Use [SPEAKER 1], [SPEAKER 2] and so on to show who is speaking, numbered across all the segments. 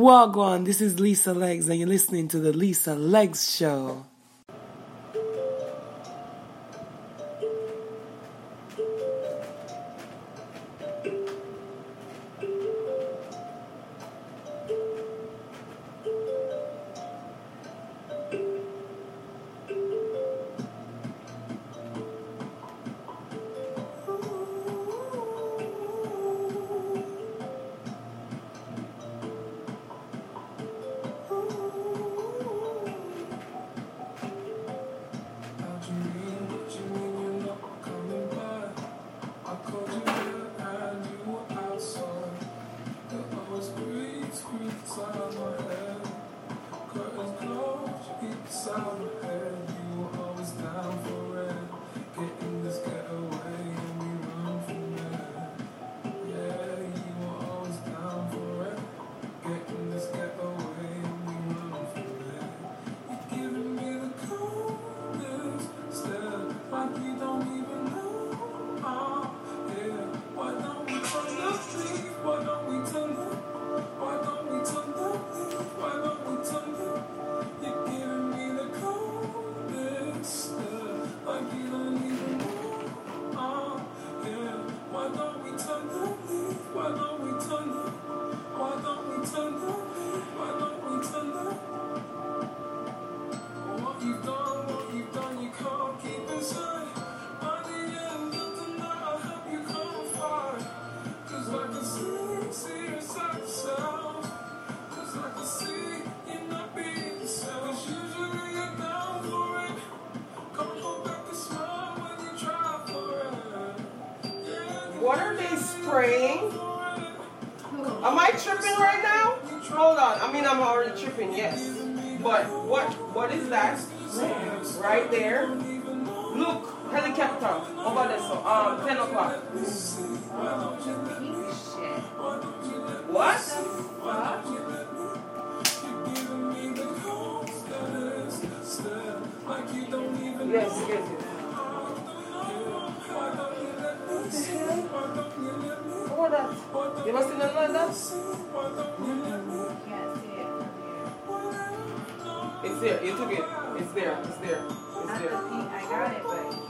[SPEAKER 1] Wagwan, this is Lisa Legs, and you're listening to the Lisa Legs Show.
[SPEAKER 2] praying. Am I tripping right now? Hold on. I mean, I'm already tripping, yes. But what what is that? Right there.
[SPEAKER 1] Look, helicopter over there. So, um, 10 o'clock. What? Yes, yes, yes. What that?
[SPEAKER 2] You must have like that? It's there.
[SPEAKER 3] You took it. It's there. It's there. It's there. I got it, but.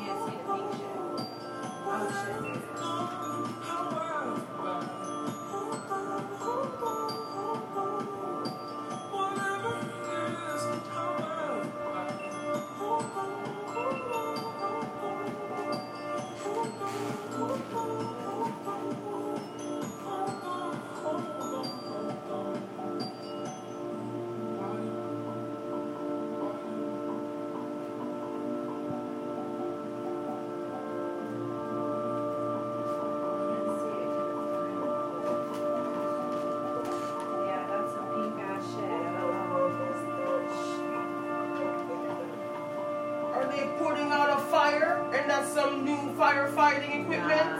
[SPEAKER 3] some new firefighting equipment.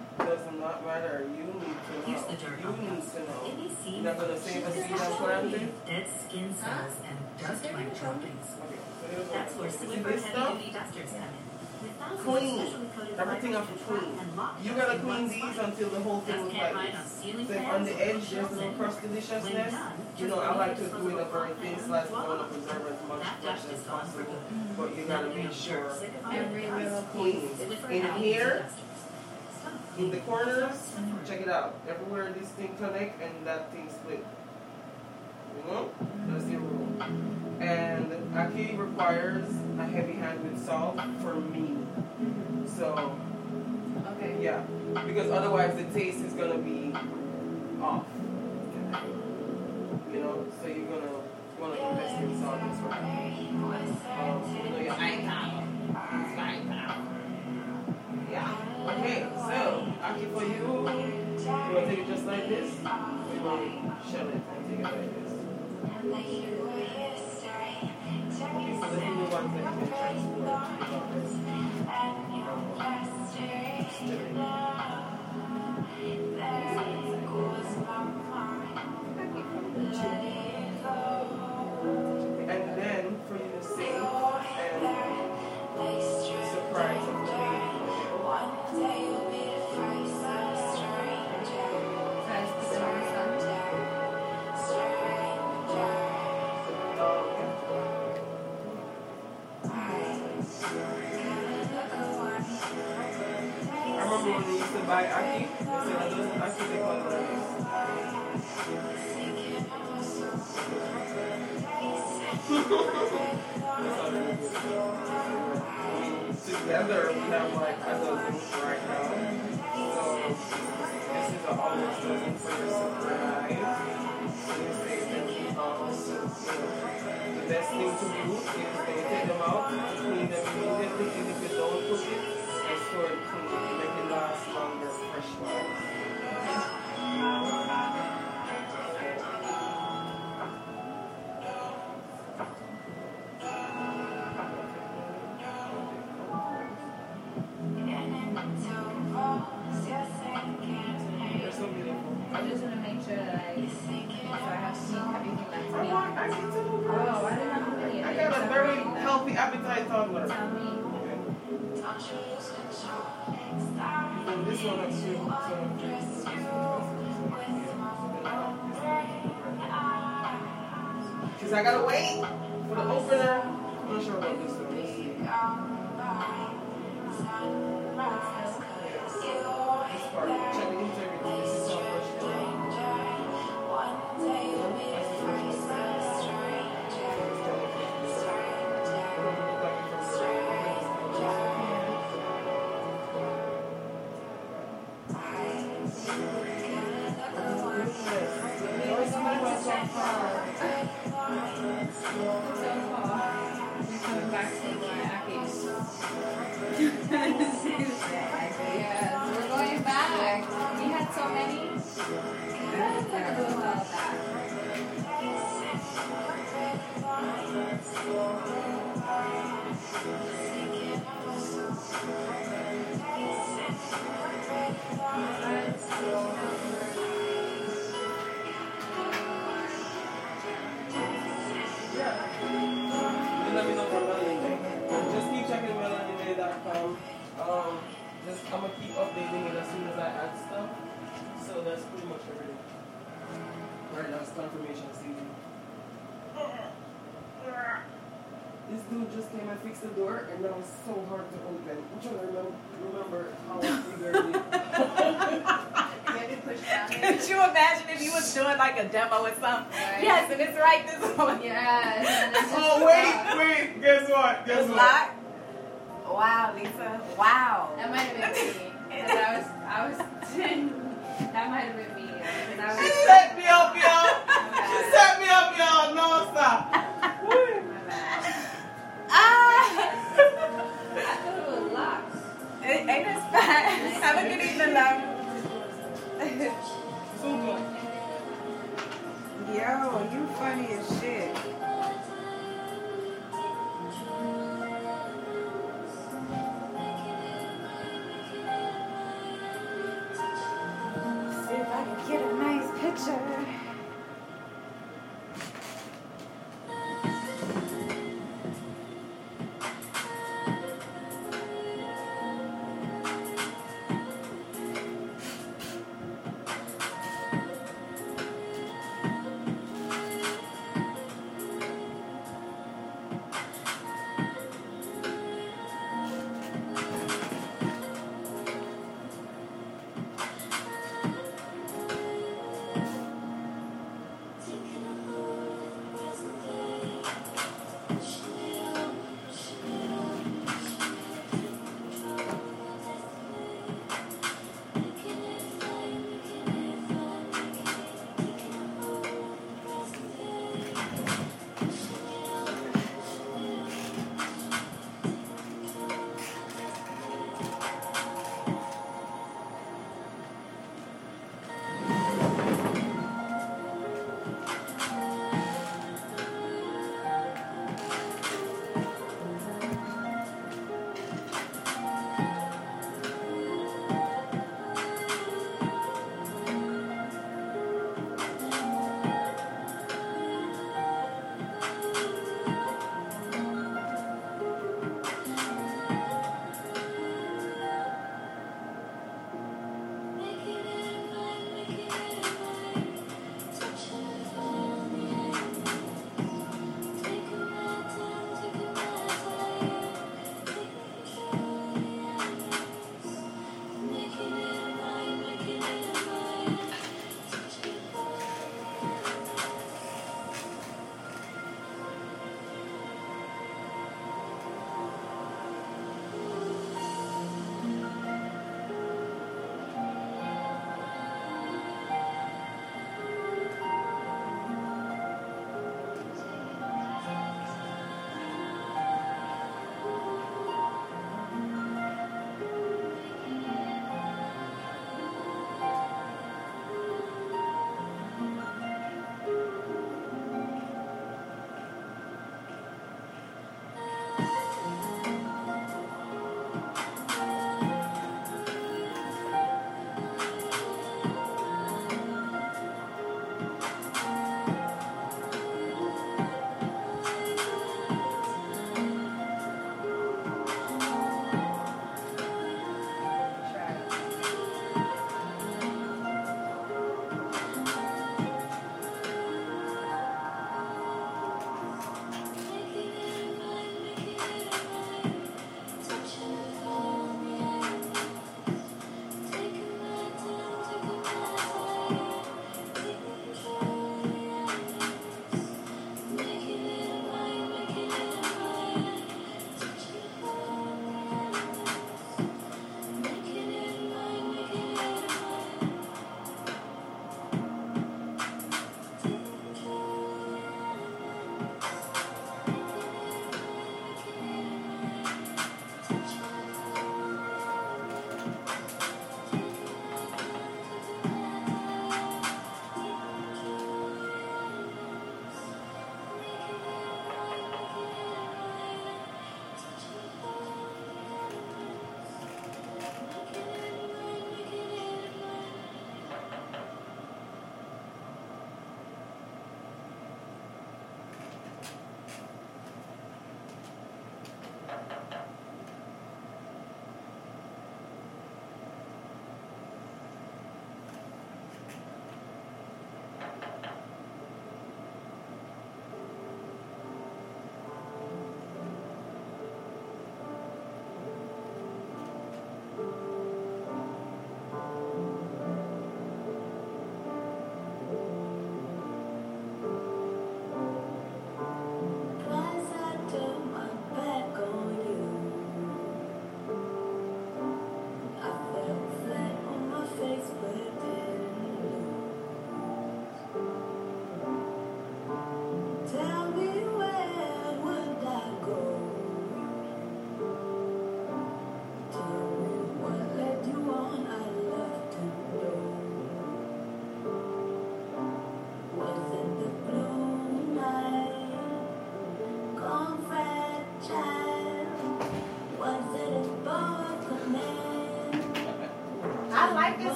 [SPEAKER 2] Does not matter. You need to know. You need to know. You're not going to save a seed and plant it?
[SPEAKER 4] Dead skin cells and dust mite droppings. That's where super heavy-duty dusters come in
[SPEAKER 2] clean. Everything off the clean. You gotta clean these until the whole thing looks like this. So if on the edge there's a little crust deliciousness, you know, I like to do it a very thin slice. I want to preserve as much flesh as possible. But you gotta make sure it's clean. In here, in the corners, check it out. Everywhere this thing connect and that thing split. You know? That's the rule. And ackee requires a heavy hand with salt for me. So
[SPEAKER 3] Okay.
[SPEAKER 2] Yeah. Because otherwise the taste is gonna be off. You know, so you're gonna wanna invest in salt as well.
[SPEAKER 5] Um, so yeah. It's. Yeah. Okay acting for you. You want to take it just like this. We
[SPEAKER 6] will shell it take it like
[SPEAKER 5] this. Remember used to buy ackee, ackee, they called it. Together, we have like a dozen right now. So, this is an almost for your surprise. The best thing to do is to take them out, clean them immediately, and if you don't cook it, and store make it last longer fresh wise. Because I gotta wait for the opener. I'm not sure about this one.
[SPEAKER 6] Yes, we're going back. We had so many.
[SPEAKER 5] Let me know Melanie Day. Just keep checking MelanieDay.com. Um, just I'm gonna keep updating it as soon as I add stuff. So that's pretty much everything. Right now it's confirmation season. This dude just came and fixed the door, and now it's so hard to open. I'm trying to remember, remember how I figured it.
[SPEAKER 6] Maybe push down
[SPEAKER 7] Could you imagine if you was doing like a demo or something?
[SPEAKER 6] Right.
[SPEAKER 7] Yes, and it's right this one.
[SPEAKER 6] Yes.
[SPEAKER 5] oh wait, wait. Guess what? Guess
[SPEAKER 7] It's
[SPEAKER 5] what?
[SPEAKER 7] locked. Wow, Lisa. Wow.
[SPEAKER 6] That might have been me. 'Cause I was, I was, that might have been me. 'cause I
[SPEAKER 5] She
[SPEAKER 6] was,
[SPEAKER 5] set me up, y'all. She set me up, y'all. No stop. Woo.
[SPEAKER 6] my.
[SPEAKER 7] Ah.
[SPEAKER 6] I thought it was locked.
[SPEAKER 7] Ain't this fast? Have a good evening, love.
[SPEAKER 5] Super.
[SPEAKER 7] Yo, you funny as shit.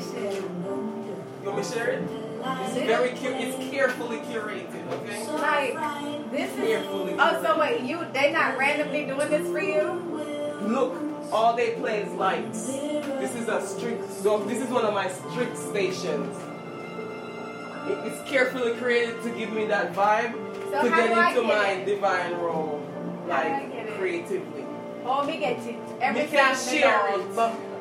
[SPEAKER 5] You want me to share it? It's very cu- it's carefully curated, okay?
[SPEAKER 7] Like this is.
[SPEAKER 5] Carefully.
[SPEAKER 7] Oh, so wait, you they not randomly doing this for you?
[SPEAKER 5] Look, all they play is lights. This is a strict. So this is one of my strict stations. It's carefully created to give me that vibe
[SPEAKER 7] So
[SPEAKER 5] to get into
[SPEAKER 7] get
[SPEAKER 5] my
[SPEAKER 7] it?
[SPEAKER 5] divine role,
[SPEAKER 7] How do I
[SPEAKER 5] like creatively.
[SPEAKER 7] Oh, me get you every
[SPEAKER 5] You can share it.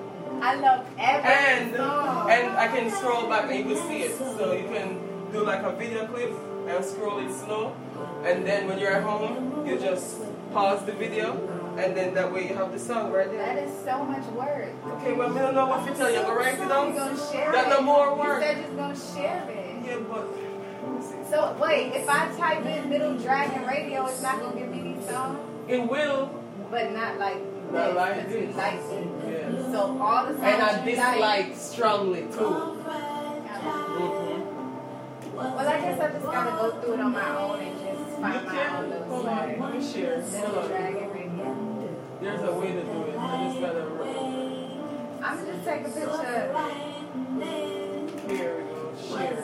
[SPEAKER 7] I love every
[SPEAKER 5] And
[SPEAKER 7] song.
[SPEAKER 5] and I can scroll back and you will see it. So you can do like a video clip and scroll it slow, and then when you're at home, you just pause the video, and then that way you have the song right there.
[SPEAKER 7] That is so much work.
[SPEAKER 5] Okay, well, I don't know what to tell you. Go write it
[SPEAKER 7] You're
[SPEAKER 5] down.
[SPEAKER 7] gonna share
[SPEAKER 5] That
[SPEAKER 7] it.
[SPEAKER 5] no more
[SPEAKER 7] You
[SPEAKER 5] work.
[SPEAKER 7] said you're gonna share it.
[SPEAKER 5] Yeah, but.
[SPEAKER 7] So wait, if I type in Middle Dragon Radio, it's not gonna give me these songs,
[SPEAKER 5] it will.
[SPEAKER 7] but not like
[SPEAKER 5] Not
[SPEAKER 7] this,
[SPEAKER 5] like
[SPEAKER 7] you
[SPEAKER 5] this.
[SPEAKER 7] like it.
[SPEAKER 5] Yeah.
[SPEAKER 7] So all the songs
[SPEAKER 5] And I
[SPEAKER 7] you
[SPEAKER 5] dislike strongly too.
[SPEAKER 7] Well, I guess I just gotta go through it on my own and just
[SPEAKER 5] You
[SPEAKER 7] find my own
[SPEAKER 5] can.
[SPEAKER 7] little
[SPEAKER 5] Hold on, let me share.
[SPEAKER 7] Middle
[SPEAKER 5] Hold.
[SPEAKER 7] Dragon Radio.
[SPEAKER 5] There's a way to do it. I just gotta.
[SPEAKER 7] I'm gonna just take a picture.
[SPEAKER 5] Here we go. Share.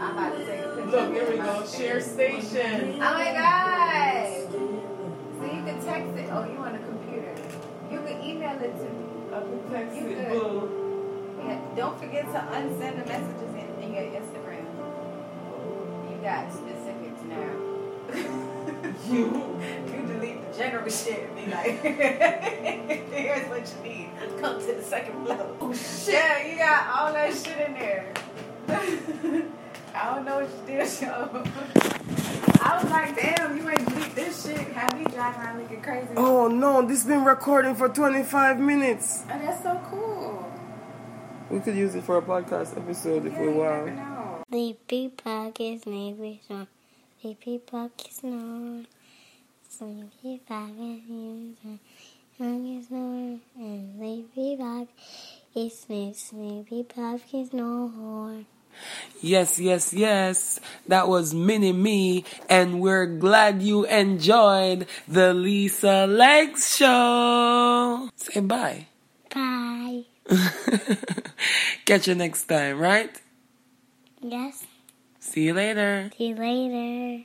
[SPEAKER 7] I'm about to take a picture.
[SPEAKER 5] Look, here we go. Share station.
[SPEAKER 7] Oh my god! Uh, it to me.
[SPEAKER 5] I can
[SPEAKER 7] You good.
[SPEAKER 5] Boo.
[SPEAKER 7] Yeah, don't forget to unsend the messages in, in your Instagram. You got specifics now.
[SPEAKER 5] You.
[SPEAKER 7] You delete the general shit and be like, here's what you need. Come to the second floor. Oh shit, yeah, you got all that shit in there. I don't know what you did, so. I was like, damn, you ain't delete this shit. Have me drive around looking crazy.
[SPEAKER 5] Oh no, this been recording for 25 minutes.
[SPEAKER 7] Oh, that's so cool.
[SPEAKER 5] We could use it for a podcast episode if
[SPEAKER 7] Yeah,
[SPEAKER 5] we
[SPEAKER 7] you never
[SPEAKER 5] want.
[SPEAKER 7] know.
[SPEAKER 4] Sleepy pockets make me snore. Sleepy pockets snore. Sleepy pockets snore. Hungry snore. And sleepy pockets sleep. Sleepy pockets snore.
[SPEAKER 1] Yes, yes, yes. That was Mini Me, and we're glad you enjoyed the Lisa Legs Show. Say bye.
[SPEAKER 4] Bye.
[SPEAKER 1] Catch you next time, right?
[SPEAKER 4] Yes.
[SPEAKER 1] See you later.
[SPEAKER 4] See you later.